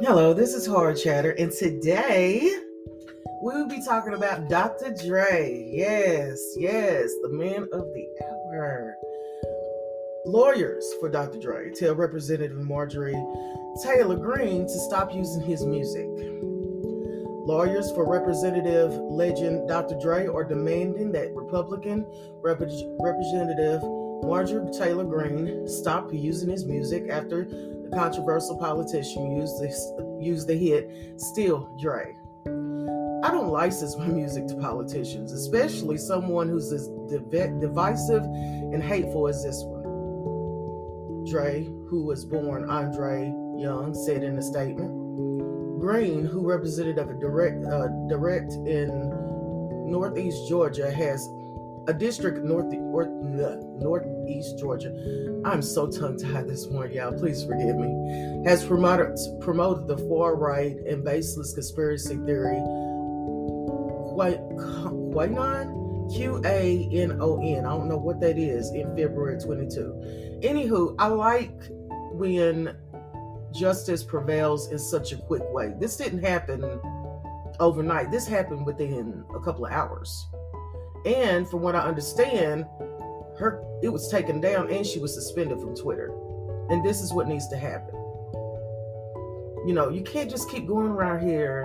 Hello, this is Horror Chatter, and today we will be talking about Dr. Dre. Yes, yes, the man of the hour. Lawyers for Dr. Dre tell Representative Marjorie Taylor Greene to stop using his music. Lawyers for Representative legend Dr. Dre are demanding that Republican Rep- Representative Marjorie Taylor Greene stopped using his music after the controversial politician used, this, used the hit Still Dre. I don't license my music to politicians, especially someone who's as div- divisive and hateful as this one. Dre, who was born Andre Young, said in a statement. Greene, who represented a direct uh, direct in Northeast Georgia, has a district north or, Northeast Georgia. I'm so tongue tied this morning, y'all. Please forgive me. Has promoted promoted the far right and baseless conspiracy theory. Qanon, Q A N O N. I don't know what that is in February 22. Anywho, I like when justice prevails in such a quick way. This didn't happen overnight. This happened within a couple of hours. And from what I understand, her it was taken down and she was suspended from Twitter. And this is what needs to happen. You know, you can't just keep going around here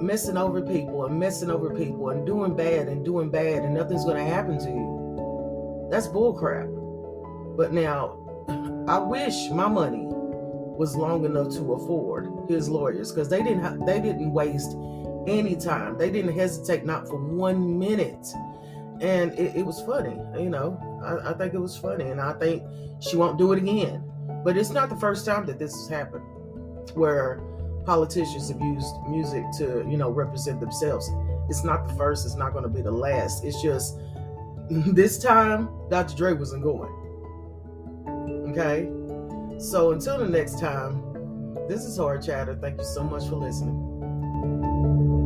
messing over people and messing over people and doing bad and doing bad and nothing's going to happen to you. That's bullcrap. But now, I wish my money was long enough to afford his lawyers because they didn't ha- they didn't waste any time. They didn't hesitate not for one minute, and it, it was funny. You know, I, I think it was funny, and I think she won't do it again. But it's not the first time that this has happened, where politicians have used music to you know represent themselves. It's not the first. It's not going to be the last. It's just this time Dr. Dre wasn't going. Okay. So until the next time, this is Horror Chatter. Thank you so much for listening. うん。